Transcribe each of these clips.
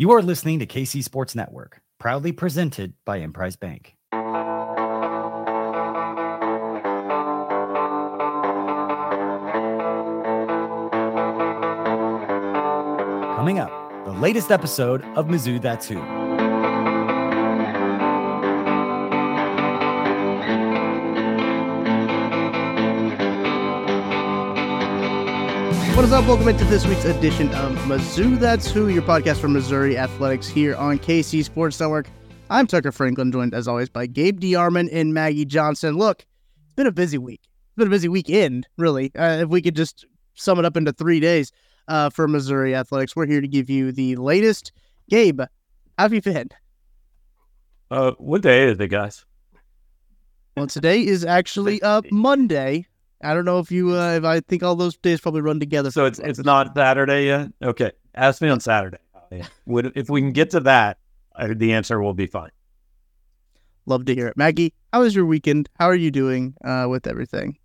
You are listening to KC Sports Network, proudly presented by Emprise Bank. Coming up, the latest episode of Mizzou That's Who. What is up? Welcome into this week's edition of Mizzou That's Who, your podcast from Missouri Athletics here on KC Sports Network. I'm Tucker Franklin, joined as always by Gabe DeArmond and Maggie Johnson. Look, it's been a busy week. It's been a busy weekend, really. Uh, if we could just sum it up into three days uh, for Missouri Athletics, we're here to give you the latest. Gabe, how have you been? Uh, what day is it, guys? Well, today is actually uh, Monday, I don't know if you, uh, if I think all those days probably run together. So it's it's not Saturday yet. Okay, ask me on Saturday. Would if we can get to that, the answer will be fine. Love to hear it, Maggie. How was your weekend? How are you doing uh, with everything?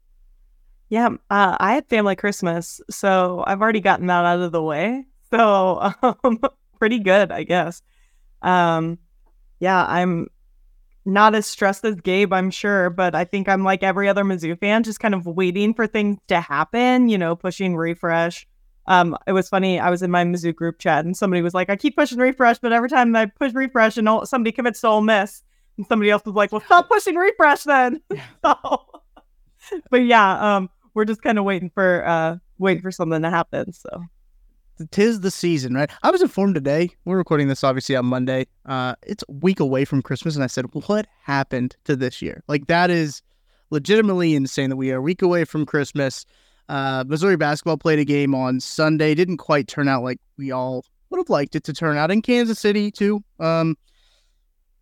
Yeah, uh, I had family Christmas, so I've already gotten that out of the way. So um, pretty good, I guess. Um, yeah, I'm not as stressed as Gabe, I'm sure, but I think I'm like every other Mizzou fan, just kind of waiting for things to happen, you know, pushing refresh. Um, it was funny. I was in my Mizzou group chat and somebody was like, I keep pushing refresh, but every time I push refresh and somebody commits to Ole Miss, and somebody else was like, well, stop pushing refresh then. so, but yeah, um, we're just kind of waiting for, uh, waiting for something to happen. So tis the season, right? I was informed today. We're recording this obviously on Monday. Uh, it's a week away from Christmas, and I said, "What happened to this year? Like that is legitimately insane that we are a week away from Christmas." Uh, Missouri basketball played a game on Sunday. Didn't quite turn out like we all would have liked it to turn out in Kansas City too. Um,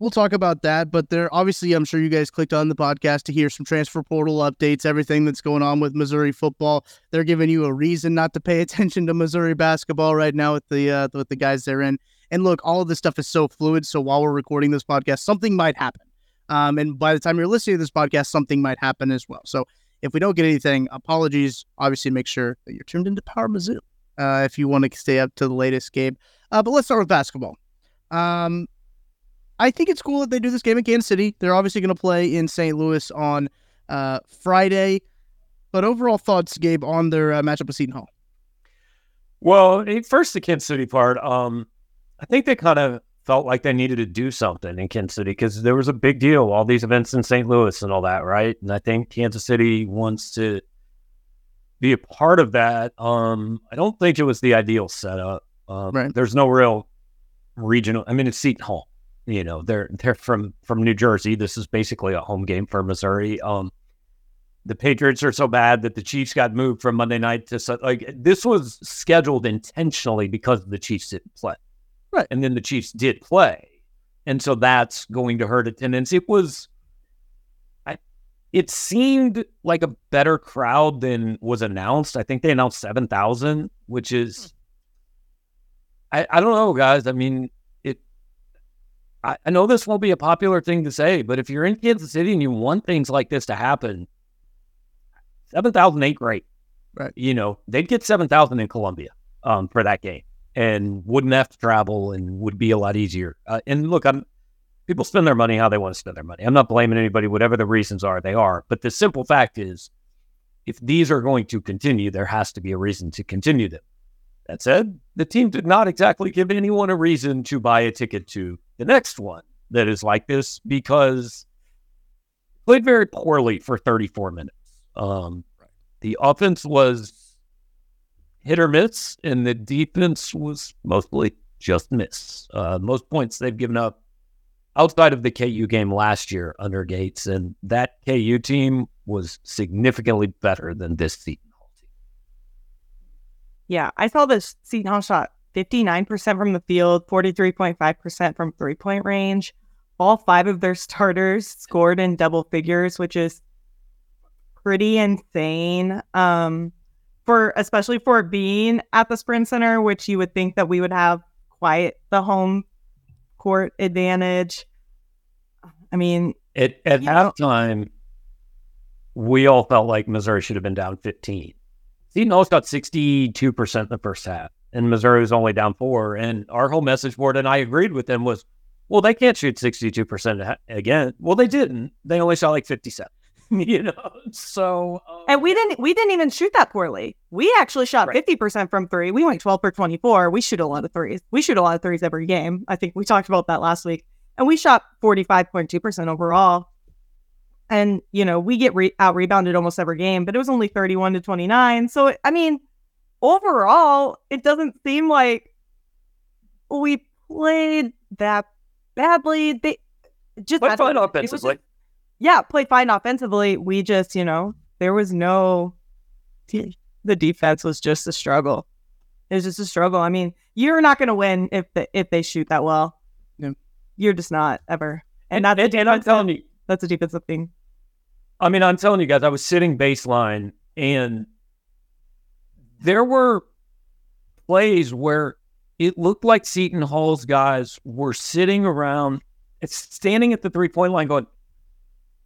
we'll talk about that. But there, obviously, I'm sure you guys clicked on the podcast to hear some transfer portal updates, everything that's going on with Missouri football. They're giving you a reason not to pay attention to Missouri basketball right now with the uh, with the guys they're in. And look, all of this stuff is so fluid. So while we're recording this podcast, something might happen. Um, and by the time you're listening to this podcast, something might happen as well. So if we don't get anything, apologies. Obviously, make sure that you're tuned into Power Mizzou uh, if you want to stay up to the latest game. Uh, but let's start with basketball. Um, I think it's cool that they do this game in Kansas City. They're obviously going to play in St. Louis on uh, Friday. But overall thoughts, Gabe, on their uh, matchup with Seton Hall? Well, first the Kansas City part. Um, I think they kind of felt like they needed to do something in Kansas City because there was a big deal, all these events in St. Louis and all that, right? And I think Kansas City wants to be a part of that. Um, I don't think it was the ideal setup. Um, right. There's no real regional. I mean, it's Seton Hall you know they're they're from from New Jersey. This is basically a home game for Missouri. Um, the Patriots are so bad that the Chiefs got moved from Monday night to like this was scheduled intentionally because the Chiefs didn't play, right? And then the Chiefs did play, and so that's going to hurt attendance. It was, I, it seemed like a better crowd than was announced. I think they announced seven thousand, which is, I I don't know, guys. I mean, I, I know this won't be a popular thing to say, but if you're in Kansas City and you want things like this to happen, 7,000 ain't great. Right. You know, they'd get 7,000 in Columbia um, for that game and wouldn't have to travel and would be a lot easier. Uh, and look, I'm, people spend their money how they want to spend their money. I'm not blaming anybody, whatever the reasons are, they are. But the simple fact is, if these are going to continue, there has to be a reason to continue them. That said, the team did not exactly give anyone a reason to buy a ticket to the next one that is like this because played very poorly for 34 minutes. Um, the offense was hit or miss, and the defense was mostly just miss. Uh, most points they've given up outside of the KU game last year under Gates, and that KU team was significantly better than this team. Yeah, I saw this Seton Hall shot 59% from the field, 43.5% from three point range. All five of their starters scored in double figures, which is pretty insane. Um, for especially for being at the Sprint Center, which you would think that we would have quite the home court advantage. I mean, at, at halftime, we all felt like Missouri should have been down 15. Seton Hall's got 62% in the first half and Missouri was only down four. And our whole message board, and I agreed with them, was, well, they can't shoot 62% again. Well, they didn't. They only shot like 57. you know, so um, and we didn't we didn't even shoot that poorly. We actually shot fifty percent from three. We went twelve for twenty four. We shoot a lot of threes. We shoot a lot of threes every game. I think we talked about that last week, and we shot forty five point two percent overall. And you know we get re- out rebounded almost every game, but it was only thirty one to twenty nine. So I mean, overall, it doesn't seem like we played that badly. They just but fine offensively yeah, played fine offensively. We just, you know, there was no the defense was just a struggle. It was just a struggle. I mean, you're not going to win if the, if they shoot that well. Yeah. You're just not ever. And that's and, and I'm telling you, that's a defensive thing. I mean, I'm telling you guys, I was sitting baseline and there were plays where it looked like Seton Hall's guys were sitting around, standing at the three point line going,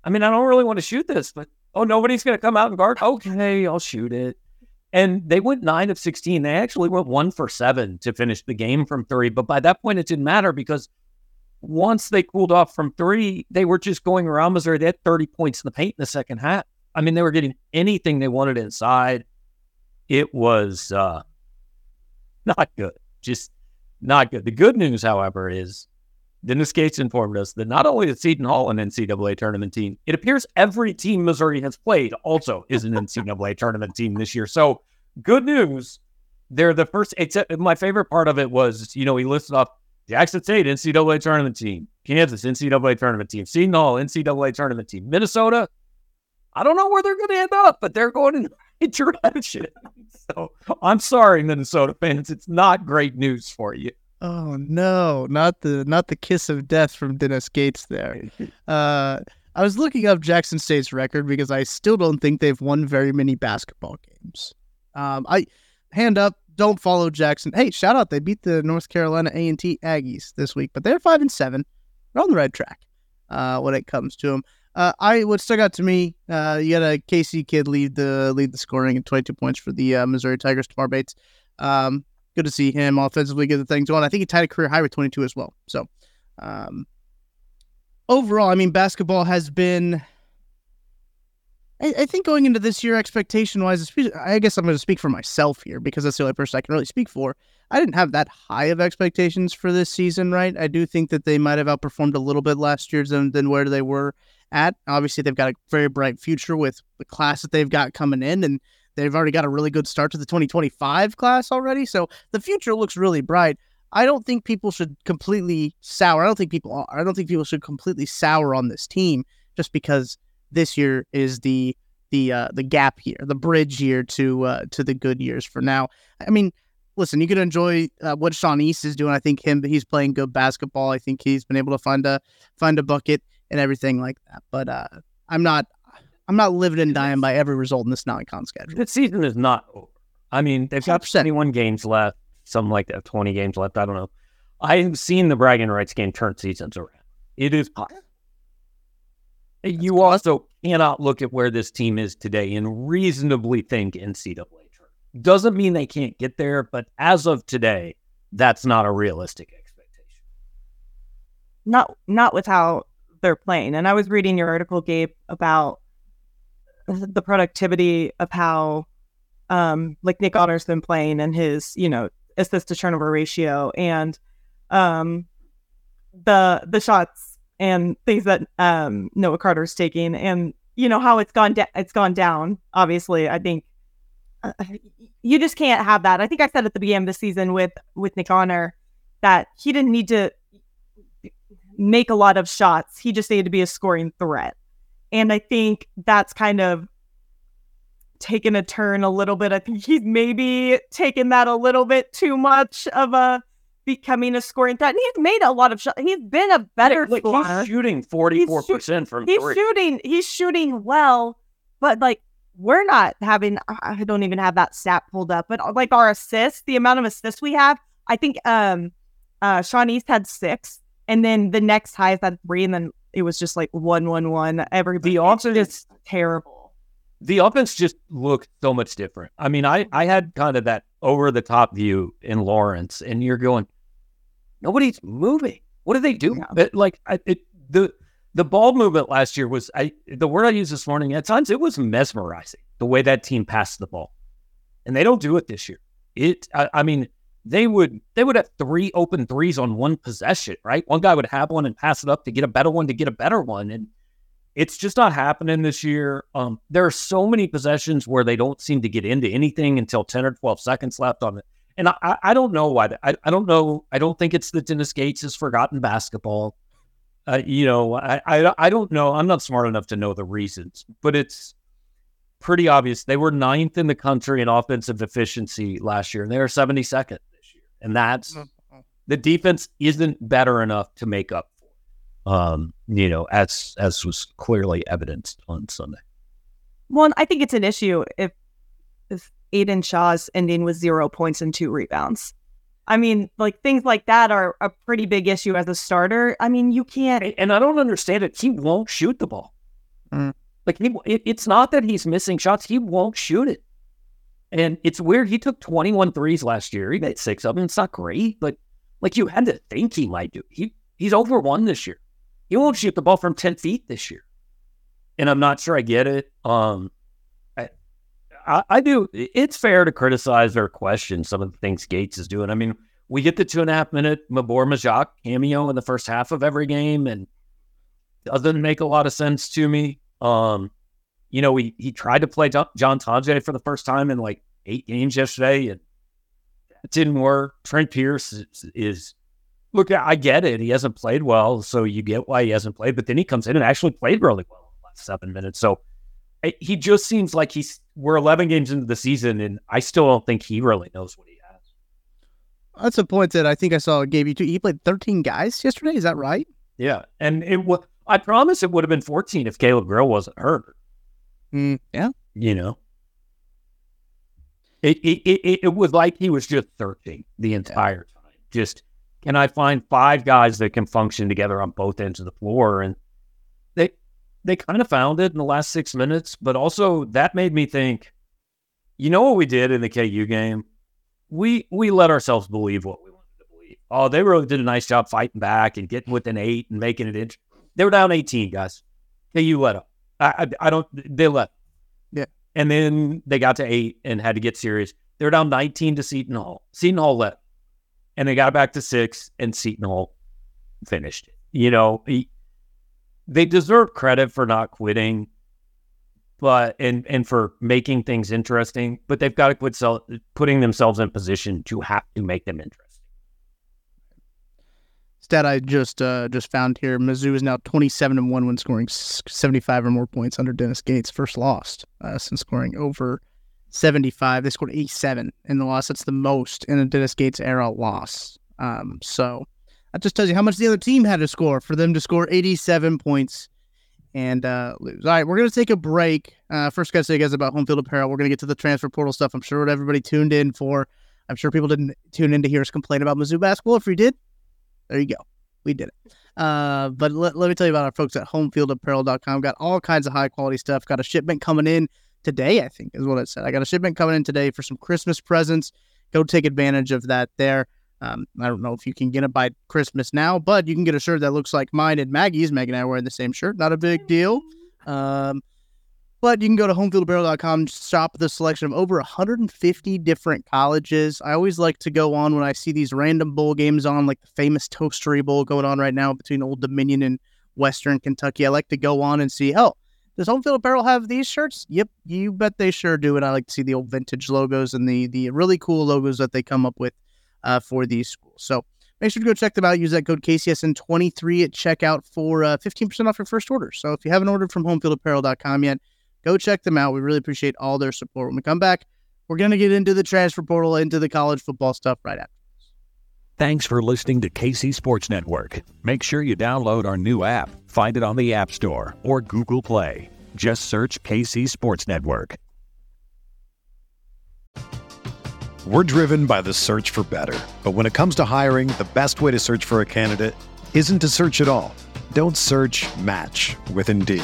I mean, I don't really want to shoot this, but oh, nobody's going to come out and guard. Okay, I'll shoot it. And they went nine of 16. They actually went one for seven to finish the game from three. But by that point, it didn't matter because once they cooled off from three, they were just going around Missouri. They had 30 points in the paint in the second half. I mean, they were getting anything they wanted inside. It was uh, not good. Just not good. The good news, however, is Dennis Gates informed us that not only is Seton Hall an NCAA tournament team, it appears every team Missouri has played also is an NCAA tournament team this year. So good news. They're the first. Except my favorite part of it was, you know, he listed off Jackson State NCAA tournament team, Kansas NCAA tournament team, Seton Hall NCAA tournament team, Minnesota. I don't know where they're going to end up, but they're going in direction. So I'm sorry, Minnesota fans. It's not great news for you. Oh no, not the not the kiss of death from Dennis Gates there. Uh, I was looking up Jackson State's record because I still don't think they've won very many basketball games. Um, I hand up, don't follow Jackson. Hey, shout out, they beat the North Carolina A and T Aggies this week, but they're five and seven. They're on the right track uh, when it comes to them. Uh, I what stuck out to me, uh, you got a KC kid lead the lead the scoring at 22 points for the uh, Missouri Tigers. Tamar Bates. Um, good to see him offensively get the things going. I think he tied a career high with 22 as well. So, um, overall, I mean, basketball has been. I, I think going into this year, expectation wise, I guess I'm going to speak for myself here because that's the only person I can really speak for. I didn't have that high of expectations for this season, right? I do think that they might have outperformed a little bit last year than, than where they were at. Obviously, they've got a very bright future with the class that they've got coming in, and They've already got a really good start to the 2025 class already. So the future looks really bright. I don't think people should completely sour. I don't think people Are, I don't think people should completely sour on this team just because this year is the the uh, the gap year, the bridge year to uh, to the good years for now. I mean, listen, you can enjoy uh, what Sean East is doing. I think him he's playing good basketball. I think he's been able to find a find a bucket and everything like that. But uh, I'm not I'm not living and dying by every result in this non-con schedule. The season is not over. I mean, they've got 21 games left, something like that, 20 games left. I don't know. I've seen the bragging rights game turn seasons around. It is possible. You also cannot look at where this team is today and reasonably think NCAA Doesn't mean they can't get there, but as of today, that's not a realistic expectation. Not not with how they're playing. And I was reading your article, Gabe, about the productivity of how um like Nick Honor's been playing and his, you know, assist to turnover ratio and um the the shots and things that um Noah Carter's taking and you know how it's gone da- it's gone down obviously I think uh, you just can't have that. I think I said at the beginning of the season with with Nick Honor that he didn't need to make a lot of shots. He just needed to be a scoring threat. And I think that's kind of taken a turn a little bit. I think he's maybe taken that a little bit too much of a becoming a scoring threat. And he's made a lot of shots. He's been a better like, He's shooting 44% from he's three. shooting he's shooting well, but like we're not having I don't even have that stat pulled up, but like our assists, the amount of assists we have, I think um uh Sean East had six, and then the next highest had three, and then it was just like one one one. Every the offense is terrible. The offense just looked so much different. I mean, I I had kind of that over the top view in Lawrence, and you're going, nobody's moving. What do they do? Yeah. It- like I, it, the the ball movement last year was I the word I used this morning. At times, it was mesmerizing the way that team passed the ball, and they don't do it this year. It, I, I mean, they would they would have three open threes on one possession, right? One guy would have one and pass it up to get a better one to get a better one, and it's just not happening this year. Um, there are so many possessions where they don't seem to get into anything until ten or twelve seconds left on it, and I, I, don't know why. I, I don't know. I don't think it's that Dennis Gates has forgotten basketball. Uh, you know, I, I I don't know. I'm not smart enough to know the reasons, but it's pretty obvious. They were ninth in the country in offensive efficiency last year, and they are 72nd this year, and that's the defense isn't better enough to make up for. Um, you know, as as was clearly evidenced on Sunday. Well, I think it's an issue if if Aiden Shaw's ending with zero points and two rebounds. I mean, like things like that are a pretty big issue as a starter. I mean, you can't. And, and I don't understand it. He won't shoot the ball. Mm. Like he, it, it's not that he's missing shots. He won't shoot it. And it's weird. He took 21 threes last year. He made six of them. It's not great, but like you had to think he might do. He he's over one this year. He won't shoot the ball from 10 feet this year. And I'm not sure I get it. Um, I, I, do. It's fair to criticize or question some of the things Gates is doing. I mean, we get the two and a half minute Mabor Majak cameo in the first half of every game, and doesn't make a lot of sense to me. Um, you know, he he tried to play John Tonje for the first time in like eight games yesterday, and it didn't work. Trent Pierce is, is look, I get it. He hasn't played well, so you get why he hasn't played. But then he comes in and actually played really well in the last seven minutes. So I- he just seems like he's we're 11 games into the season, and I still don't think he really knows what he has. That's a point that I think I saw Gabe you two. He played 13 guys yesterday. Is that right? Yeah, and it was. I promise it would have been 14 if Caleb Grill wasn't hurt. Mm, yeah. You know, it it, it it was like he was just searching the entire time. Just can I find five guys that can function together on both ends of the floor? And they they kind of found it in the last six minutes, but also that made me think. You know what we did in the KU game? We we let ourselves believe what we wanted to believe. Oh, they really did a nice job fighting back and getting within eight and making it inch. They were down 18, guys. KU let up. I, I, I don't. They left. Yeah. And then they got to eight and had to get serious. They were down 19 to Seton Hall. Seton Hall left, and they got back to six, and Seton Hall finished it. You know, he, they deserve credit for not quitting, but and and for making things interesting. But they've got to quit sell, putting themselves in position to have to make them interesting. Stat I just uh, just found here: Mizzou is now 27 and one when scoring 75 or more points under Dennis Gates. First lost uh, since scoring over 75. They scored 87 in the loss. That's the most in a Dennis Gates era loss. Um, so that just tells you how much the other team had to score for them to score 87 points and uh, lose. All right, we're gonna take a break. Uh, first, gotta say, guys, about home field apparel. We're gonna get to the transfer portal stuff. I'm sure what everybody tuned in for. I'm sure people didn't tune in to hear us complain about Mizzou basketball. If we did, there you go. We did it. Uh, but let, let me tell you about our folks at homefieldapparel.com. Got all kinds of high quality stuff. Got a shipment coming in today, I think is what it said. I got a shipment coming in today for some Christmas presents. Go take advantage of that there. Um, I don't know if you can get it by Christmas now, but you can get a shirt that looks like mine and Maggie's. Maggie and I are wearing the same shirt. Not a big deal. Um, but you can go to homefieldapparel.com, shop the selection of over 150 different colleges. I always like to go on when I see these random bowl games on, like the famous Toastery Bowl going on right now between Old Dominion and Western Kentucky. I like to go on and see, oh, does Homefield Apparel have these shirts? Yep, you bet they sure do. And I like to see the old vintage logos and the the really cool logos that they come up with uh, for these schools. So make sure to go check them out. Use that code KCSN23 at checkout for uh, 15% off your first order. So if you haven't ordered from homefieldapparel.com yet, go check them out. We really appreciate all their support. When we come back, we're going to get into the transfer portal, into the college football stuff right after. this. Thanks for listening to KC Sports Network. Make sure you download our new app. Find it on the App Store or Google Play. Just search KC Sports Network. We're driven by the search for better. But when it comes to hiring, the best way to search for a candidate isn't to search at all. Don't search match with Indeed.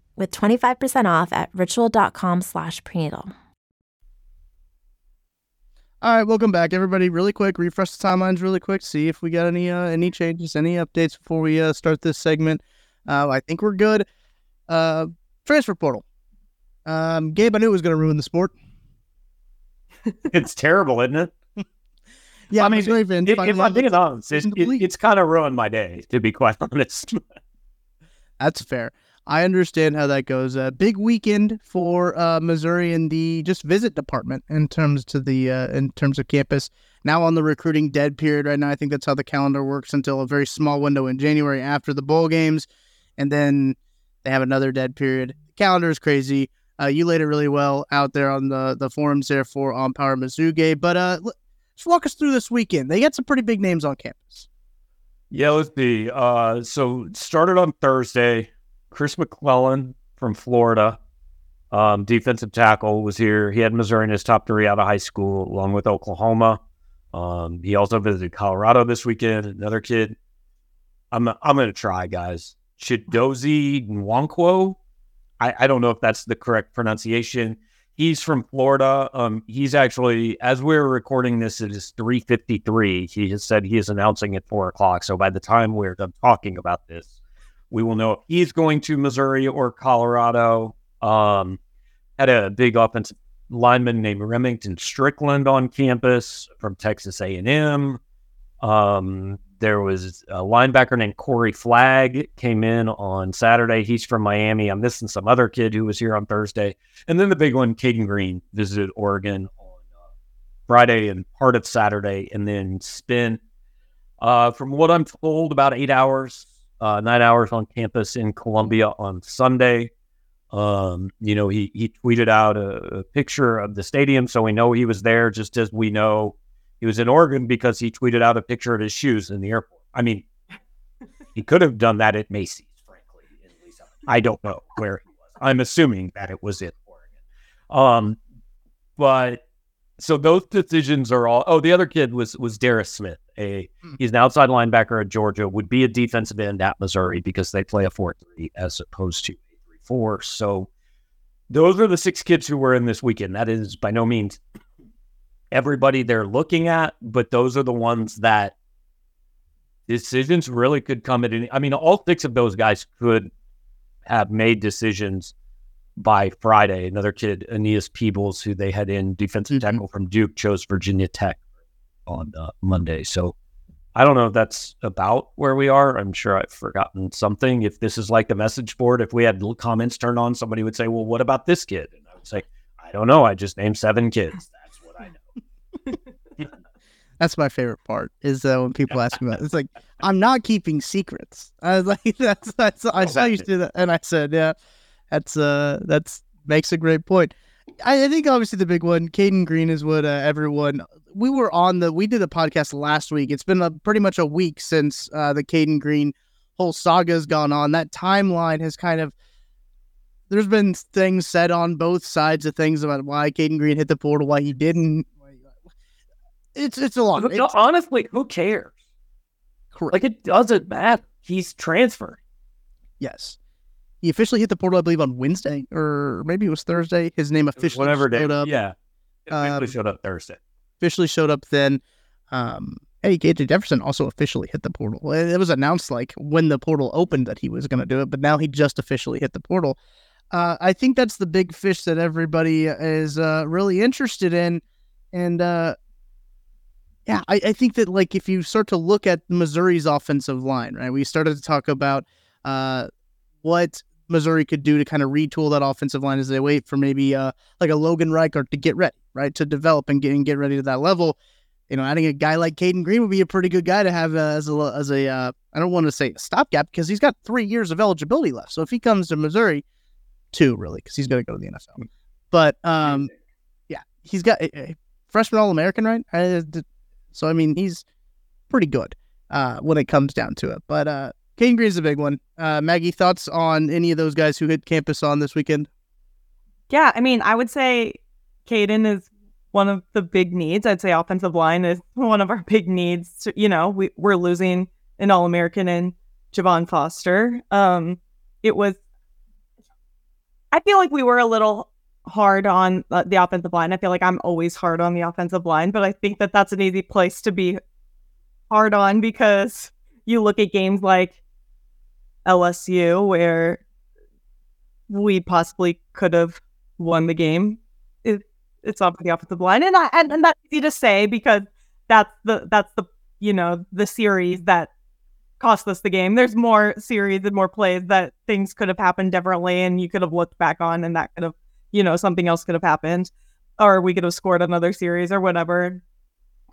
with 25% off at ritual.com slash prenatal. All right, welcome back, everybody. Really quick, refresh the timelines really quick. See if we got any uh, any changes, any updates before we uh, start this segment. Uh, I think we're good. Uh, transfer portal. Um, Gabe, I knew it was going to ruin the sport. it's terrible, isn't it? Yeah, I mean, Missouri fans if, if I'm being honest, it's, season to it, it's kind of ruined my day, to be quite honest. That's fair. I understand how that goes. A big weekend for uh, Missouri in the just visit department in terms to the uh, in terms of campus. Now on the recruiting dead period right now. I think that's how the calendar works until a very small window in January after the bowl games, and then they have another dead period. Calendar is crazy. Uh, you laid it really well out there on the the forums there for on Power Mizzou, But uh, just walk us through this weekend. They got some pretty big names on campus. Yeah, let's see. Uh, so started on Thursday. Chris McClellan from Florida, um, defensive tackle, was here. He had Missouri in his top three out of high school, along with Oklahoma. Um, he also visited Colorado this weekend. Another kid. I'm I'm gonna try, guys. Chidozie Nwankwo. I, I don't know if that's the correct pronunciation. He's from Florida. Um, he's actually, as we're recording this, it is 3:53. He has said he is announcing at four o'clock. So by the time we're done talking about this, we will know if he's going to Missouri or Colorado. Um, had a big offensive lineman named Remington Strickland on campus from Texas A&M. Um, there was a linebacker named Corey Flagg came in on Saturday. He's from Miami. I'm missing some other kid who was here on Thursday. And then the big one, Cayden Green, visited Oregon on uh, Friday and part of Saturday, and then spent, uh, from what I'm told, about eight hours, uh, nine hours on campus in Columbia on Sunday. Um, you know, he he tweeted out a, a picture of the stadium, so we know he was there. Just as we know he was in Oregon because he tweeted out a picture of his shoes in the airport. I mean, he could have done that at Macy's, frankly. I don't know where he was. I'm assuming that it was in Oregon. Um, but so those decisions are all. Oh, the other kid was was Darris Smith. A hmm. he's an outside linebacker at Georgia. Would be a defensive end at Missouri because they play a four three as opposed to a three four. So those are the six kids who were in this weekend. That is by no means everybody they're looking at, but those are the ones that decisions really could come at any. I mean, all six of those guys could have made decisions by Friday. Another kid, Aeneas Peebles, who they had in defensive Mhm. tackle from Duke, chose Virginia Tech on uh, Monday. So I don't know if that's about where we are. I'm sure I've forgotten something. If this is like the message board, if we had little comments turned on, somebody would say, "Well, what about this kid?" And I would say, "I don't know. I just named seven kids. That's what I know." That's my favorite part is uh, when people ask me about it. It's like, I'm not keeping secrets. I was like, that's, that's, I saw you Exactly. do that. And I said, yeah, that's, uh, that's makes a great point. I, I think obviously the big one, Cayden Green is what uh, everyone, we were on the, we did a podcast last week. It's been a, pretty much a week since uh, the Cayden Green whole saga has gone on. That timeline has kind of, there's been things said on both sides of things about why Cayden Green hit the portal, why he didn't. It's it's a lot. It's- honestly, who cares? Correct. Like it doesn't matter. He's transferred. Yes. He officially hit the portal, I believe, on Wednesday or maybe it was Thursday. His name officially Whatever day. showed up. Yeah. It officially Um, showed up Thursday. Officially showed up then. Um, Eddie KJ Jefferson also officially hit the portal. It it was announced like when the portal opened that he was going to do it, but now he just officially hit the portal. Uh, I think that's the big fish that everybody is uh, really interested in, and uh, yeah, I, I think that like if you start to look at Missouri's offensive line, right? We started to talk about uh, what Missouri could do to kind of retool that offensive line as they wait for maybe uh, like a Logan Reichert to get ready, right, to develop and get and get ready to that level. You know, adding a guy like Cayden Green would be a pretty good guy to have uh, as a as a uh, I don't want to say a stopgap because he's got three years of eligibility left. So if he comes to Missouri, two really because he's going to go to the NFL. But um, yeah, he's got a, a freshman All American, right? So I mean, he's pretty good uh, when it comes down to it. But uh, Cayden Green's a big one. Uh, Maggie, thoughts on any of those guys who hit campus on this weekend? Yeah, I mean, I would say Cayden is one of the big needs. I'd say offensive line is one of our big needs. You know, we, we're losing an All American in Javon Foster. Um, it was, I feel like we were a little hard on uh, the offensive line. I feel like I'm always hard on the offensive line, but I think that that's an easy place to be hard on because you look at games like LSU where we possibly could have won the game. It, it's off the offensive line, and I and, and that's easy to say because that's the that's the you know the series that cost us the game. There's more series and more plays that things could have happened differently, and you could have looked back on, and that could have you know something else could have happened, or we could have scored another series or whatever.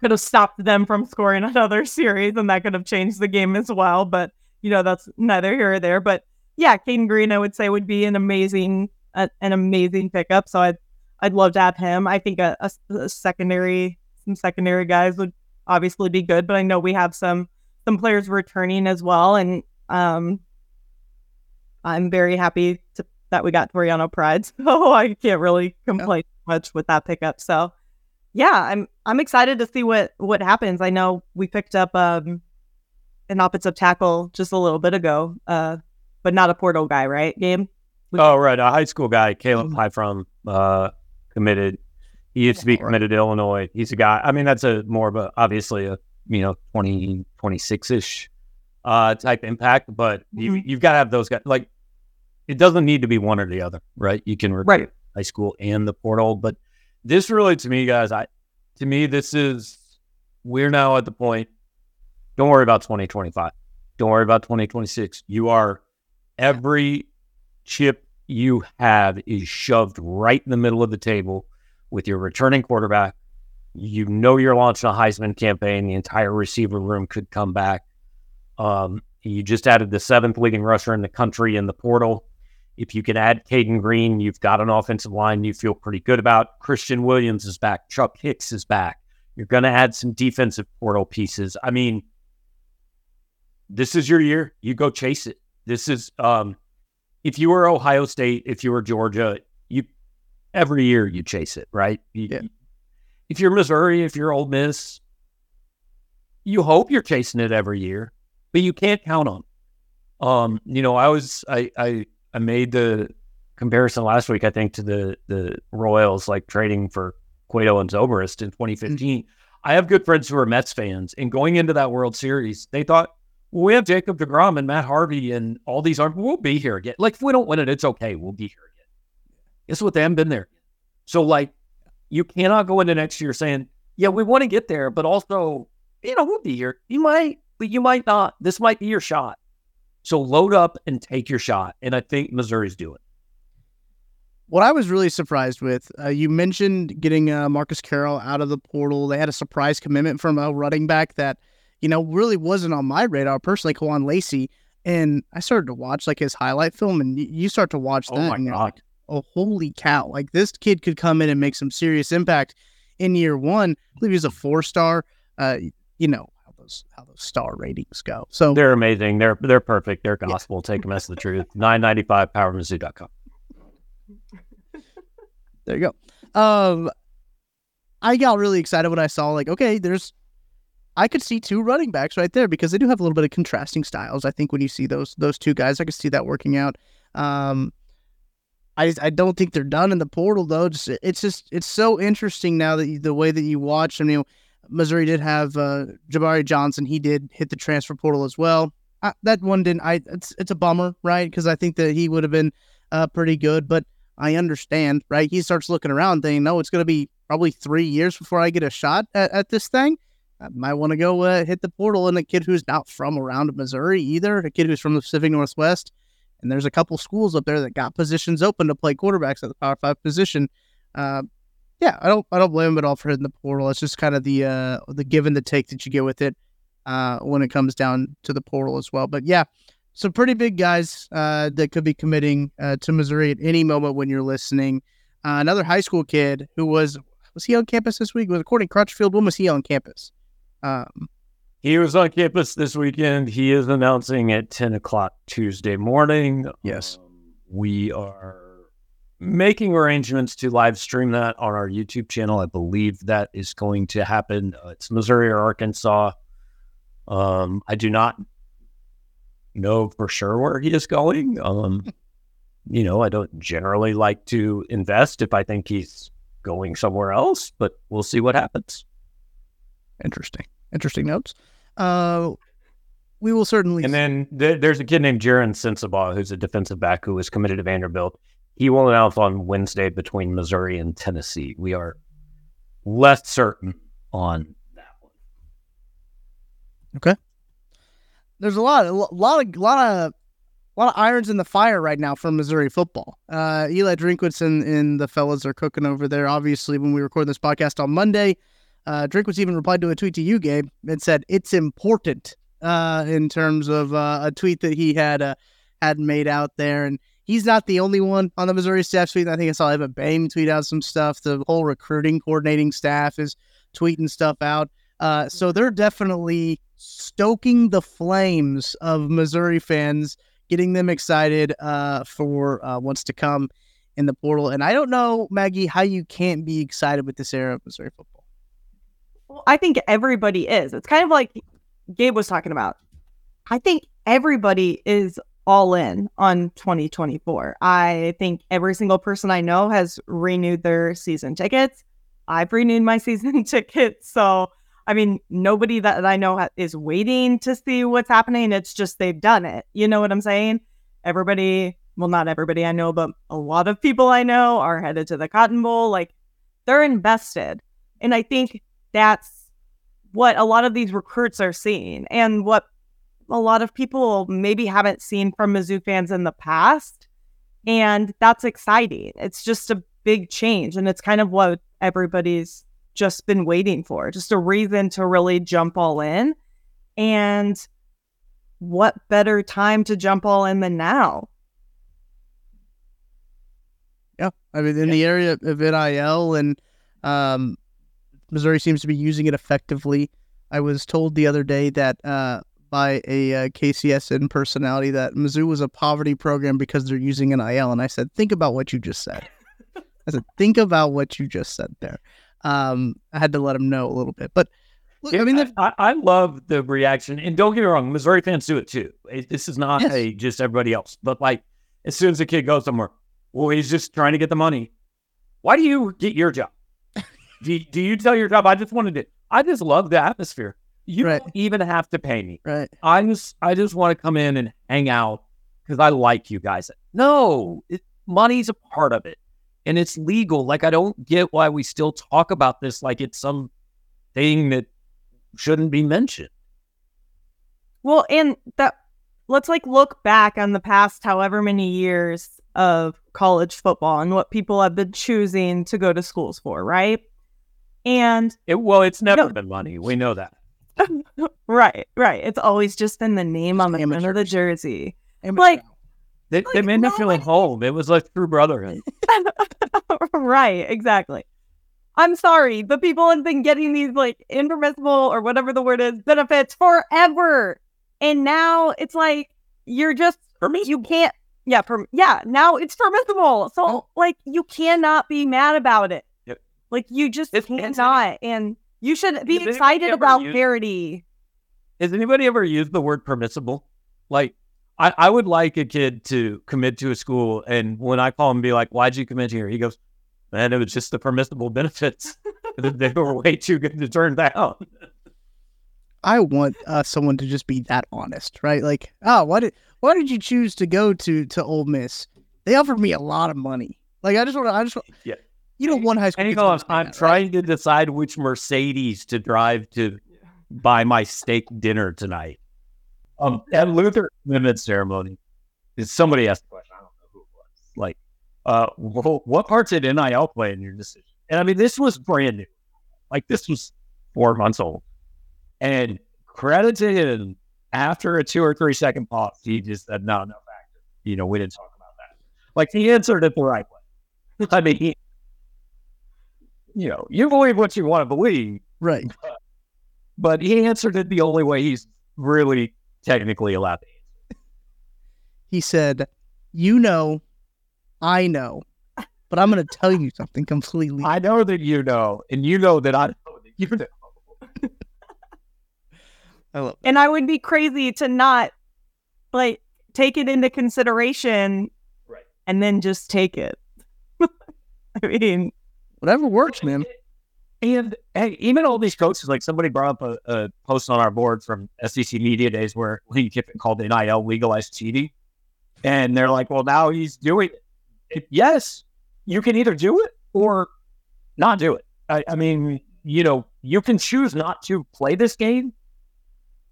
Could have stopped them from scoring another series, and that could have changed the game as well. But you know that's neither here or there. But yeah, Cayden Green, I would say, would be an amazing, a, an amazing pickup. So I'd, I'd love to have him. I think a, a, a secondary, some secondary guys would obviously be good, but I know we have some, some players returning as well, and um, I'm very happy to, that we got Toriano Pride. So I can't really complain much with that pickup. So yeah, I'm, I'm excited to see what, what happens. I know we picked up um, an offensive tackle just a little bit ago. Uh, but not a portal guy, right? Game. Oh, right. A high school guy, Caleb High from uh, committed. He used to be committed to Illinois. He's a guy. I mean, that's a more of a obviously a you know 20, 26 ish uh, type impact, but you, Mhm. you've got to have those guys. Like, it doesn't need to be one or the other, right? You can recruit Right. high school and the portal, but this really, to me, guys, I to me, this is we're now at the point. Don't worry about twenty twenty five. Don't worry about twenty twenty six. You are every chip you have is shoved right in the middle of the table with your returning quarterback. You know you're launching a Heisman campaign. The entire receiver room could come back. Um, you just added the seventh leading rusher in the country in the portal. If you can add Cayden Green, you've got an offensive line you feel pretty good about. Christian Williams is back. Chuck Hicks is back. You're going to add some defensive portal pieces. I mean, this is your year. You go chase it. This is um, if you were Ohio State, if you were Georgia, you every year you chase it, right? You- Yeah. If you're Missouri, if you're Ole Miss, you hope you're chasing it every year, but you can't count on. it. Um, you know, I was I I I made the comparison last week, I think, to the the Royals like trading for Cueto and Zobrist in 2015. Mm-hmm. I have good friends who are Mets fans, and going into that World Series, they thought we have Jacob Degrom and Matt Harvey and all these arms. We'll be here again. Like if we don't win it, it's okay. We'll be here again. Guess what? They haven't been there. So like, you cannot go into next year saying, "Yeah, we want to get there," but also, you know, we'll be here. You might, but you might not. This might be your shot. So load up and take your shot. And I think Missouri's doing. What I was really surprised with, uh, you mentioned getting uh, Marcus Carroll out of the portal. They had a surprise commitment from a running back that, you know, really wasn't on my radar personally, Kewan Lacy. And I started to watch like his highlight film, and you start to watch oh that. Oh my god! Like, oh, holy cow! Like this kid could come in and make some serious impact in year one. I believe he's a four star. Uh, you know, how those how those star ratings go. So they're amazing. They're they're perfect. They're gospel. Yeah. Take a mess of the truth. Nine ninety five powermizzou.com. there you go. Um, I got really excited when I saw like, okay, there's, I could see two running backs right there because they do have a little bit of contrasting styles. I think when you see those those two guys, I could see that working out. Um, I I don't think they're done in the portal though. Just it's just it's so interesting now that you, the way that you watch. I mean, Missouri did have uh, Jabari Johnson. He did hit the transfer portal as well. I, that one didn't. I it's it's a bummer, right? Because I think that he would have been uh, pretty good. But I understand, right? He starts looking around, thinking, "No, it's going to be probably three years before I get a shot at, at this thing." I might want to go uh, hit the portal. And a kid who's not from around Missouri either, a kid who's from the Pacific Northwest, and there's a couple schools up there that got positions open to play quarterbacks at the Power Five position. Uh, yeah, I don't I don't blame him at all for hitting the portal. It's just kind of the uh the give and the take that you get with it uh when it comes down to the portal as well. But yeah, some pretty big guys uh that could be committing uh, to Missouri at any moment when you're listening. Another high school kid who was was he on campus this week? Was Courtney Crutchfield? When was he on campus? Um, he was on campus this weekend. He is announcing at ten o'clock Tuesday morning. Yes, um, we are making arrangements to live stream that on our YouTube channel. I believe that is going to happen. Uh, it's Missouri or Arkansas. Um, I do not know for sure where he is going. Um, you know, I don't generally like to invest if I think he's going somewhere else, but we'll see what happens. Interesting. Interesting notes. Uh, we will certainly. And then th- there's a kid named Jaron Sensabaugh who's a defensive back who was committed to Vanderbilt he will announce on Wednesday between Missouri and Tennessee. We are less certain on that one. Okay. There's a lot, a lot of, lot of, a lot of irons in the fire right now for Missouri football. Uh, Eli Drinkwitz and, and the fellas are cooking over there. Obviously, when we record this podcast on Monday, uh, was even replied to a tweet to you, Gabe, and said it's important uh, in terms of uh, a tweet that he had uh, had made out there. And he's not the only one on the Missouri staff tweet. I think I saw Evan Boehm tweet out some stuff. The whole recruiting coordinating staff is tweeting stuff out. Uh, so they're definitely stoking the flames of Missouri fans, getting them excited uh, for what's to come in the portal. And I don't know, Maggie, how you can't be excited with this era of Missouri football. Well, I think everybody is. It's kind of like Gabe was talking about. I think everybody is all in on 2024. I think every single person I know has renewed their season tickets. I've renewed my season tickets. So, I mean, nobody that I know ha- is waiting to see what's happening. It's just they've done it. You know what I'm saying? Everybody, well, not everybody I know, but a lot of people I know are headed to the Cotton Bowl. Like they're invested. And I think that's what a lot of these recruits are seeing and what a lot of people maybe haven't seen from Mizzou fans in the past. And that's exciting. It's just a big change. And it's kind of what everybody's just been waiting for just a reason to really jump all in. And what better time to jump all in than now? Yeah. I mean, in yeah. the area of NIL and um, Missouri seems to be using it effectively. I was told the other day that uh, by a uh, KCSN personality that Mizzou was a poverty program because they're using NIL, And I said, think about what you just said. I said, think about what you just said there. Um, I had to let him know a little bit, but look, yeah, I mean, I, I, love the reaction, and don't get me wrong, Missouri fans do it too. It, this is not yes. a just everybody else, but like as soon as a kid goes somewhere, Well, he's just trying to get the money. Why do you get your job? Do, do you tell your job? I just wanted to. I just love the atmosphere. You Right. don't even have to pay me. Right. I just I just want to come in and hang out because I like you guys. No, it, money's a part of it, and it's legal. Like I don't get why we still talk about this like it's some thing that shouldn't be mentioned. Well, and that let's like look back on the past however many years of college football and what people have been choosing to go to schools for, right? And It, well, it's never No. been money. We know that. right, right. It's always just been the name on the front of the jersey. Amateur Like- hour. They, they made me feel at home. It was like true brotherhood. right, exactly. I'm sorry, but people have been getting these like impermissible or whatever the word is benefits forever. And now it's like you're just you can't yeah, per, yeah, now it's permissible. So Oh. like you cannot be mad about it. Yep. Like you just It's- it's- cannot and you should be excited about used- parity. Has anybody ever used the word permissible? Like, I, I would like a kid to commit to a school, and when I call him and be like, "Why'd you commit here?" He goes, "Man, it was just the permissible benefits. they were way too good to turn down." I want uh, someone to just be that honest, right? Like, oh, why did why did you choose to go to to Ole Miss? They offered me a lot of money. Like, I just want to, I just want, Yeah. You don't want high school. And he goes, "I'm that, right? trying to decide which Mercedes to drive to buy my steak dinner tonight." Um, at Luther commitment ceremony, somebody asked the question. I don't know who it was. Like, uh, well, what parts did NIL play in your decision? And I mean, this was brand new. Like, this was four months old. And credit to him, after a two or three second pause, he just said, "No, no factor. You know, we didn't talk about that." Like, he answered it the right way. I mean, he, you know, you believe what you want to believe, Right. but he answered it the only way he's really technically allowed to. He said, "You know, I know, but I'm going to tell you something completely." I know that you know, and you know that I know that you know. I love. And I would be crazy to not like take it into consideration Right. and then just take it. I mean, Whatever works, man. And hey, even all these coaches, like somebody brought up a, a post on our board from SEC Media Days where Lane Kiffin called the NIL legalized cheating. And they're like, well, now he's doing it. If- yes, you can either do it or not do it. I, I mean, you know, you can choose not to play this game.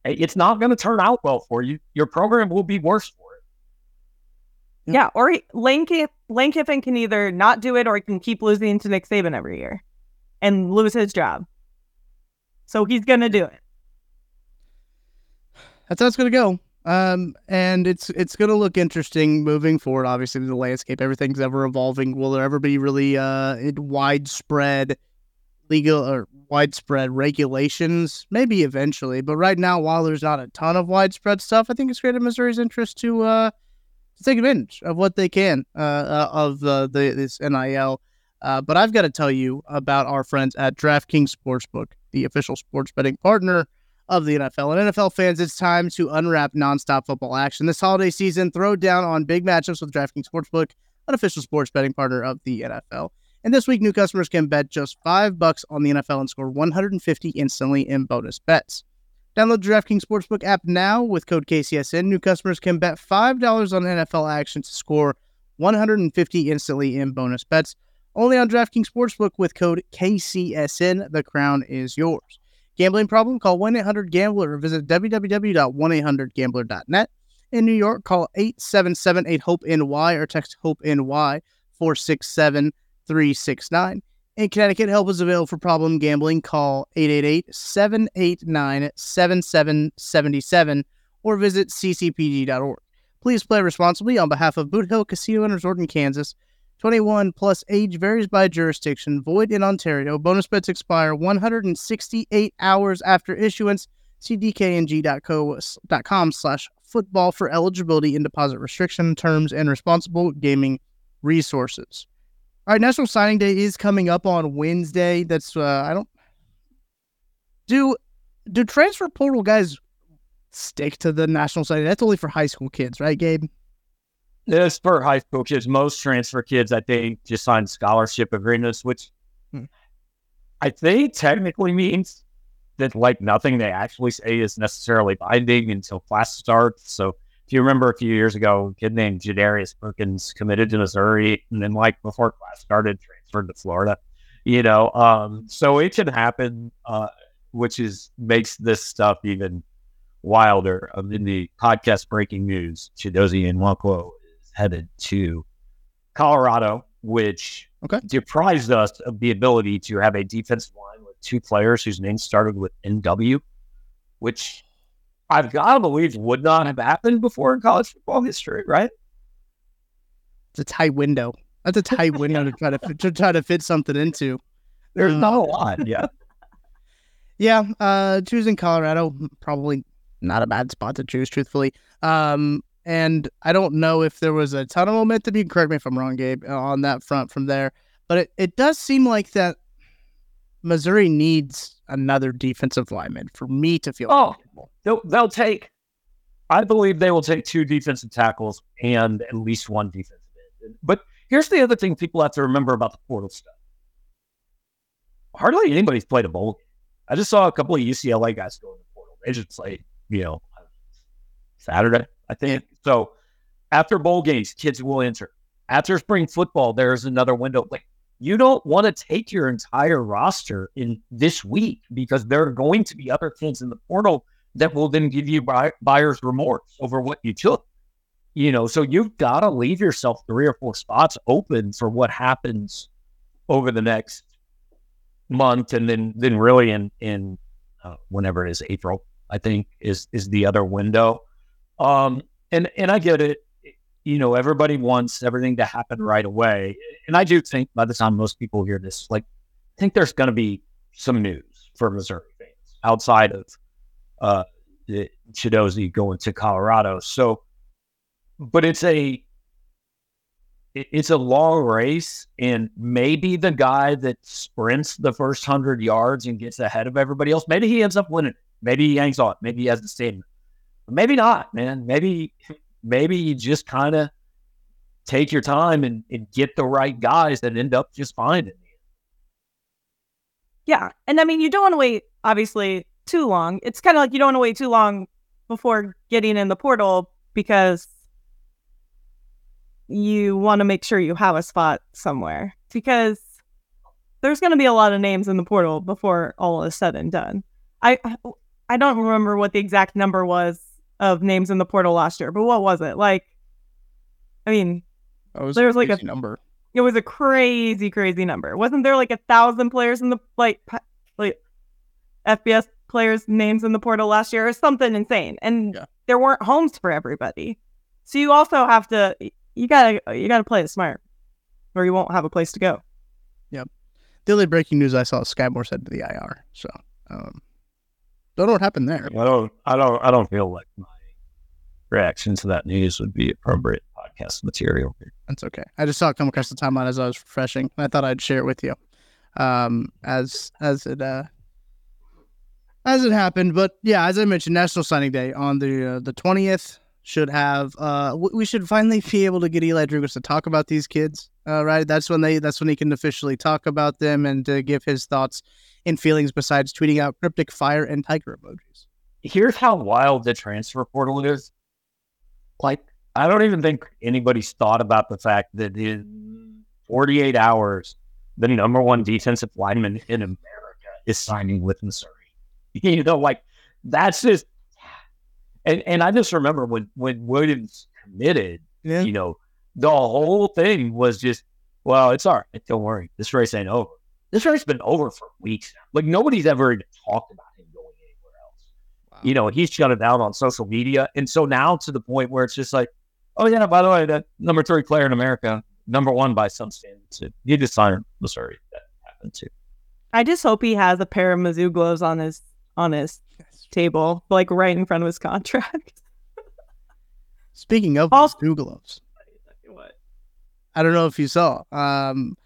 It's not going to turn out well for you. Your program will be worse for it. yeah. Or he, Lane, Kiff- Lane Kiffin can either not do it or he can keep losing to Nick Saban every year and lose his job. So he's going to do it. That's how it's going to go. Um, and it's it's going to look interesting moving forward. Obviously, the landscape, everything's ever evolving. Will there ever be really uh widespread legal or widespread regulations? Maybe eventually, but right now, while there's not a ton of widespread stuff, I think it's great in Missouri's interest to uh to take advantage of what they can uh, uh of the, the this NIL. Uh, but I've got to tell you about our friends at DraftKings Sportsbook, the official sports betting partner of the NFL. And NFL fans, it's time to unwrap nonstop football action. This holiday season, throw down on big matchups with DraftKings Sportsbook, an official sports betting partner of the NFL. And this week, new customers can bet just five bucks on the NFL and score 150 instantly in bonus bets. Download the DraftKings Sportsbook app now with code KCSN. New customers can bet $5 on NFL action to score 150 instantly in bonus bets. Only on DraftKings Sportsbook with code KCSN. The crown is yours. Gambling problem? Call 1 800 Gambler or visit www.1800Gambler.net. In New York, call 877 8 HOPE NY or text HOPE NY 467 369. In Connecticut, help is available for problem gambling. Call 888 789 7777 or visit ccpg.org. Please play responsibly on behalf of Boot Hill Casino and Resort in Kansas. 21 plus age varies by jurisdiction. Void in Ontario. Bonus bets expire 168 hours after issuance. See dkng.com slash football for eligibility and deposit restriction terms and responsible gaming resources. All right, National Signing Day is coming up on Wednesday. That's uh, I don't do do transfer portal guys stick to the national signing. That's only for high school kids, right, Gabe? This for high school kids. Most transfer kids, I think, just sign scholarship agreements, which Hmm. I think technically means that like nothing they actually say is necessarily binding until class starts. So if you remember a few years ago, a kid named Jadarius Perkins committed to Missouri, and then like before class started, transferred to Florida. You know, um, so it can happen, uh, which is makes this stuff even wilder. Um, in the podcast breaking news, Chidozie Nwankwo is headed to Colorado, which Okay. deprived us of the ability to have a defensive line with two players whose names started with NW, which I've got to believe would not have happened before in college football history, right? It's a tight window. That's a tight window to try to fit- to try to fit something into. There's Uh, not a lot. Yeah. Yeah, uh, choosing Colorado probably not a bad spot to choose, truthfully. Um, and I don't know if there was a ton of momentum. You can correct me if I'm wrong, Gabe, on that front from there. But it, it does seem like that Missouri needs another defensive lineman for me to feel Oh. comfortable. They'll, they'll take, I believe they will take two defensive tackles and at least one defensive end. But here's the other thing people have to remember about the portal stuff. Hardly anybody's played a bowl game. I just saw a couple of UCLA guys go in the portal. They just played, you know, Saturday, I think. So after bowl games, kids will enter. After spring football, there's another window. Like you don't want to take your entire roster in this week because there are going to be other kids in the portal that will then give you buy, buyer's remorse over what you took. You know, so you've got to leave yourself three or four spots open for what happens over the next month, and then then really in in uh, whenever it is April, I think is is the other window. Um, and and I get it. You know, everybody wants everything to happen right away, and I do think by the time most people hear this, like, I think there's going to be some news for Missouri fans outside of uh, Chidozie going to Colorado. So, but it's a it's a long race, and maybe the guy that sprints the first hundred yards and gets ahead of everybody else, maybe he ends up winning. Maybe he hangs on. Maybe he has the statement. Maybe not, man. Maybe maybe you just kind of take your time and, and get the right guys that end up just finding end. Yeah. And I mean, you don't want to wait, obviously, too long. It's kind of like you don't want to wait too long before getting in the portal because you want to make sure you have a spot somewhere because there's going to be a lot of names in the portal before all is said and done. I I don't remember what the exact number was of names in the portal last year, but what was it? Like I mean, was There's like a- number. it was a crazy, crazy number. Wasn't there like a thousand players in the like like FBS players' names in the portal last year or something insane? And Yeah. there weren't homes for everybody. So you also have to you gotta you gotta play it smart, or you won't have a place to go. Yep. The only breaking news I saw is Skyy Moore said to the IR. So, um, don't know what happened there. I don't, I don't, I don't feel like my reaction to that news would be appropriate podcast material. That's okay. I just saw it come across the timeline as I was refreshing. and I thought I'd share it with you, um, as as it uh, as it happened. But yeah, as I mentioned, National Signing Day on the uh, the twentieth should have. Uh, we should finally be able to get Eli Drinkwitz to talk about these kids. Uh, right. That's when they. That's when he can officially talk about them and uh, give his thoughts and feelings. Besides tweeting out cryptic fire and tiger emojis. Here's how wild the transfer portal is. Like, I don't even think anybody's thought about the fact that in 48 hours, the number one defensive lineman in America is signing with Missouri. You know, like that's just. And and I just remember when when Williams committed, Yeah. you know, the whole thing was just, well, it's all right. Don't worry. This race ain't over. This race has been over for weeks now. Like nobody's ever even talked about him going anywhere else. You know, he's shut it down on social media. And so now to the point where it's just like, oh, yeah, by the way, that number three player in America, number one by some standards, he just signed Missouri. That happened too. I just hope he has a pair of Mizzou gloves on his on his table, like right in front of his contract. Speaking of Also- Mizzou gloves, what? I don't know if you saw. Um,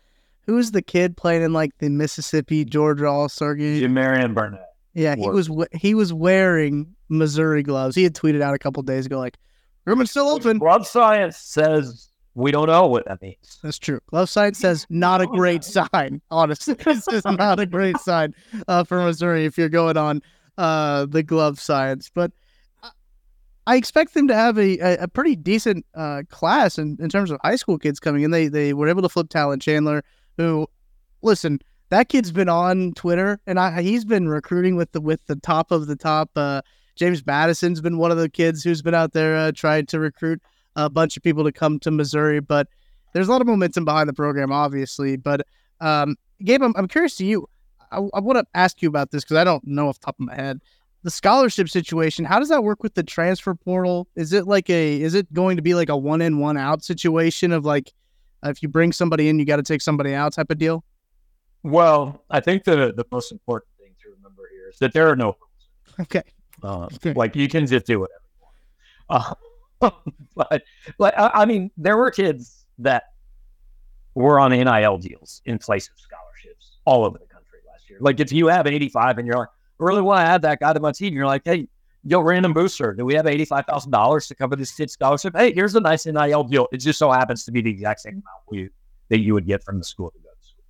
who's the kid playing in like the Mississippi Georgia All Star game? Jim Marion Burnett. Yeah, he Or- was he was wearing Missouri gloves. He had tweeted out a couple days ago like Room is still open. Glove science says we don't know what that means. That's true. Glove science says not a great sign. Honestly, this is not a great sign uh, for Missouri if you're going on uh, the glove science. But I- expect them to have a, a, a pretty decent uh, class in, in terms of high school kids coming in. They they were able to flip Talon Chandler, who, listen, that kid's been on Twitter and I, he's been recruiting with the with the top of the top. Uh, James Madison's been one of the kids who's been out there uh, trying to recruit a bunch of people to come to Missouri. But there's a lot of momentum behind the program, obviously. But um, Gabe, I'm, I'm curious to you. I, I want to ask you about this because I don't know off the top of my head the scholarship situation. How does that work with the transfer portal? Is it like a is it going to be like a one in one out situation of like uh, if you bring somebody in, you got to take somebody out type of deal? Well, I think the the most important thing to remember here is that there are no rules. Okay. Uh, like you can just do whatever. Uh, but, but I, I mean, there were kids that were on NIL deals in place of scholarships all over the year. Like if you have 85 and you're like, really want to add that guy to my team, you're like, hey, yo, random booster, do we have $85,000 to cover this kid's scholarship? Hey, here's a nice NIL deal. It just so happens to be the exact same amount that you would get from the school to go to school.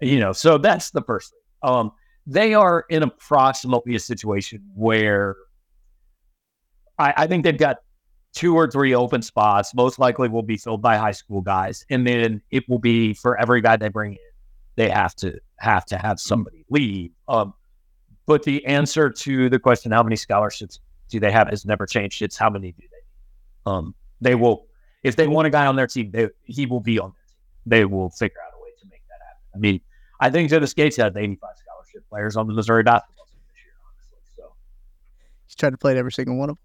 You know, so that's the first thing. Um, they are in approximately a situation where I, I think they've got two or three open spots. Most likely will be filled by high school guys, and then it will be for every guy they bring in, they have to have to have somebody leave. Um, but the answer to the question, how many scholarships do they have, has never changed. It's how many do they? Um, they will if they want a guy on their team, they, he will be on their team. They will figure out a way to make that happen. I mean, I think Dennis Gates had 85 scholarship players on the Missouri basketball team this year, honestly. So He's tried to play every single one of them.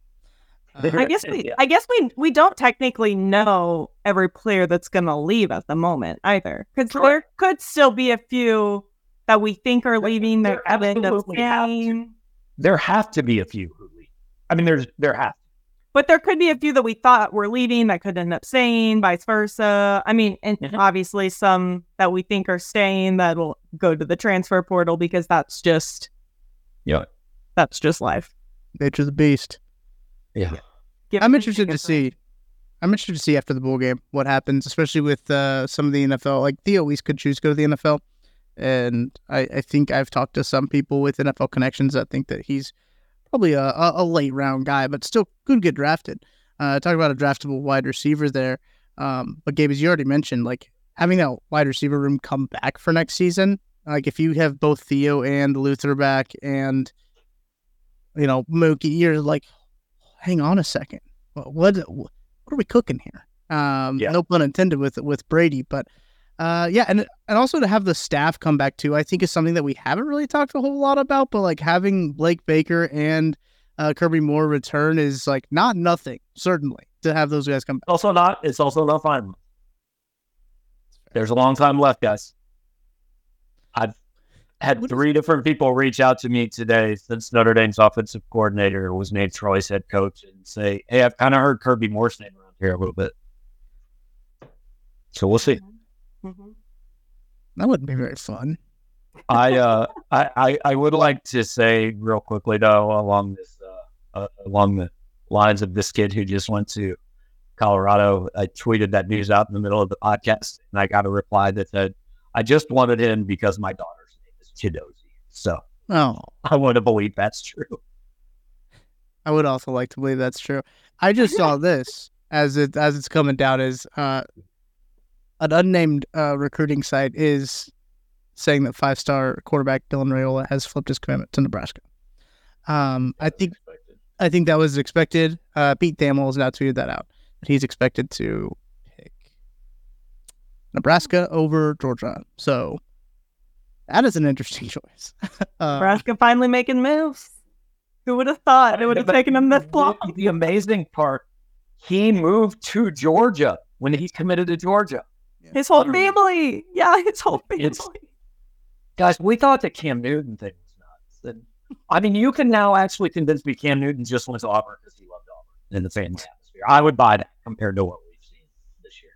Uh, I guess we Yeah. I guess we we don't technically know every player that's gonna leave at the moment either. Because there could still be a few that we think are leaving that there end up have to. staying. there have to be a few who leave. I mean, there's there have to. But there could be a few that we thought were leaving that could end up staying, vice versa. I mean, and Mhm. obviously some that we think are staying that will go to the transfer portal because that's just Yeah. that's just life. Nature of the beast. Yeah. Give I'm interested to see. I'm interested to see after the bowl game what happens, especially with uh, some of the NFL. Like Theo Wease could choose to go to the NFL, and I, I think I've talked to some people with NFL connections that think that he's probably a, a, a late round guy, but still could get drafted. Uh, talk about a draftable wide receiver there. Um, but Gabe, as you already mentioned, like having that wide receiver room come back for next season, like if you have both Theo and Luther back, and you know Mookie, you're like, hang on a second, what what, what are we cooking here? Um, Yeah. no pun intended with with Brady, but uh, yeah, and and also to have the staff come back too, I think is something that we haven't really talked a whole lot about. But like having Blake Baker and uh, Kirby Moore return is like not nothing, certainly to have those guys come back. Also not. It's also not fine. There's a long time left, guys. I've had three different people reach out to me today since Notre Dame's offensive coordinator was named Troy's head coach and say, "Hey, I've kind of heard Kirby Moore's name around here a little bit." So we'll see. Mhm. That wouldn't be very fun. I, uh, I, I, I would like to say real quickly though, along this, uh, uh, along the lines of this kid who just went to Colorado, I tweeted that news out in the middle of the podcast, and I got a reply that said, "I just wanted him because my is Chidozie." So Oh, I want to believe that's true. I would also like to believe that's true. I just saw this as it as it's coming down as uh, an unnamed uh, recruiting site is saying that five star quarterback Dylan Raiola has flipped his commitment to Nebraska. Um, I think I think that was expected. Uh, Pete Thamel has now tweeted that out. That he's expected to pick Nebraska over Georgia. So that is an interesting choice. uh, Nebraska finally making moves. Who would have thought it would have taken him this long? The, the amazing part, he moved to Georgia when he committed to Georgia. His whole family. Yeah, his whole family. It's- Guys, we thought the Cam Newton thing was nuts. And, I mean, you can now actually convince me Cam Newton just went to Auburn because he loved Auburn and the fans atmosphere. I would buy that compared to what we've seen this year.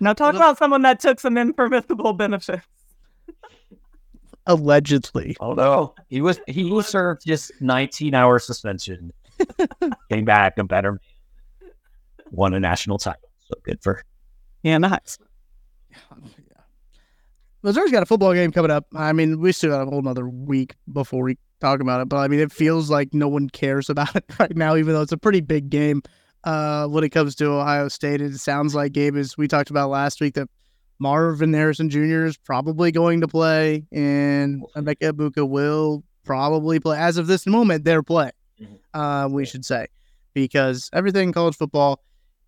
Now talk about someone that took some impermissible benefits. Allegedly. Oh no, he was he was served just 19 hour suspension. Came back a better man. won a national title. So good for Yeah, nice. Missouri's got a football game coming up. I mean, we still got a whole another week before we talk about it, but I mean, it feels like no one cares about it right now, even though it's a pretty big game. Uh, when it comes to Ohio State, it sounds like Gabe, as we talked about last week, that Marvin Harrison Jr. is probably going to play, and Emeka Egbuka will probably play. As of this moment, they're playing. Uh, we should say, because everything in college football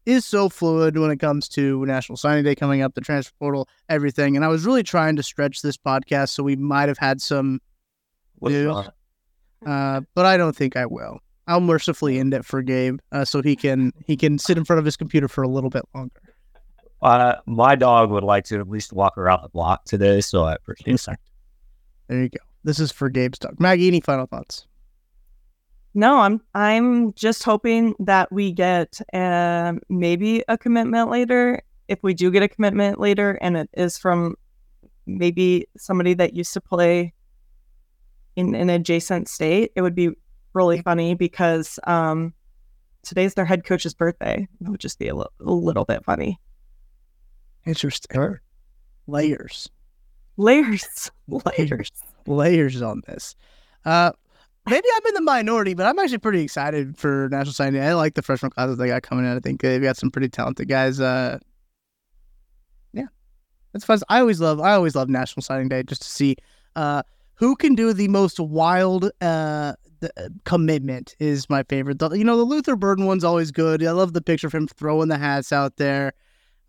is so fluid when it comes to National Signing Day coming up, the transfer portal, everything. And I was really trying to stretch this podcast so we might have had some news, uh, but I don't think I will. I'll mercifully end it for Gabe, uh, so he can he can sit in front of his computer for a little bit longer. Uh, my dog would like to at least walk around the block today, so I appreciate that. There you go. This is for Gabe's dog. Maggie, any final thoughts? No, I'm I'm just hoping that we get um, maybe a commitment later. If we do get a commitment later, and it is from maybe somebody that used to play in an adjacent state, it would be really funny because um, today's their head coach's birthday. It would just be a, li- a little bit funny. Interesting. Layers, Layers, layers. layers on this. Uh, maybe I'm in the minority, but I'm actually pretty excited for National Signing Day. I like the freshman classes they got coming in. I think they've got some pretty talented guys. Uh, yeah, that's fun. I always love. I always love National Signing Day just to see uh, who can do the most wild uh, the, uh, commitment. Is my favorite. The, you know, the Luther Burden one's always good. I love the picture of him throwing the hats out there.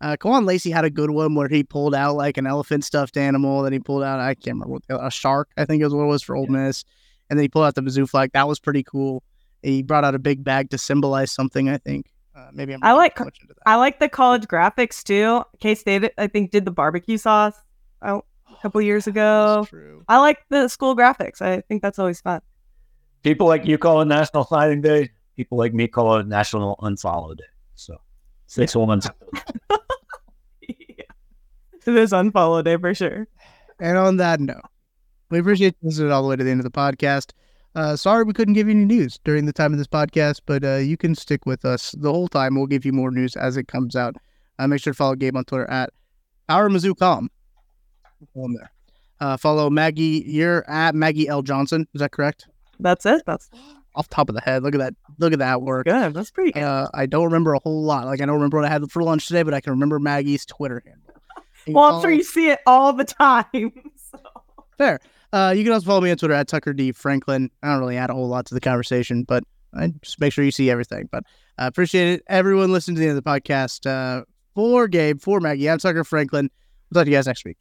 Uh, Kewan Lacy had a good one where he pulled out like an elephant stuffed animal. Then he pulled out I can't remember what a shark. I think is what it was for Ole Miss. And then he pulled out the Mizzou flag. That was pretty cool. He brought out a big bag to symbolize something. I think uh, maybe I'm I like- much into that. I like the college graphics too. K State, I think, did the barbecue sauce oh, a couple years ago. True. I like the school graphics. I think that's always fun. People like you call it National Signing Day. People like me call it National Unfollow Day. So six ones. It is unfollow day for sure. And on that note, we appreciate you listening all the way to the end of the podcast. Uh, sorry we couldn't give you any news during the time of this podcast, but uh, you can stick with us the whole time. We'll give you more news as it comes out. Uh, make sure to follow Gabe on Twitter at Our Mizzou Com. Follow him there. Uh, follow Maggie. You're at Maggie L Johnson. Is that correct? That's it. That's Off the top of the head. Look at that. Look at that work. good. That's pretty good. Uh, I don't remember a whole lot. Like I don't remember what I had for lunch today, but I can remember Maggie's Twitter handle. Well, I'm follow- sure you see it all the time. so. Fair. Uh, you can also follow me on Twitter at Tucker D Franklin. I don't really add a whole lot to the conversation, but I just make sure you see everything. But I appreciate it. Everyone listening to the end of the podcast. Uh, for Gabe, for Maggie, I'm Tucker Franklin. We'll talk to you guys next week.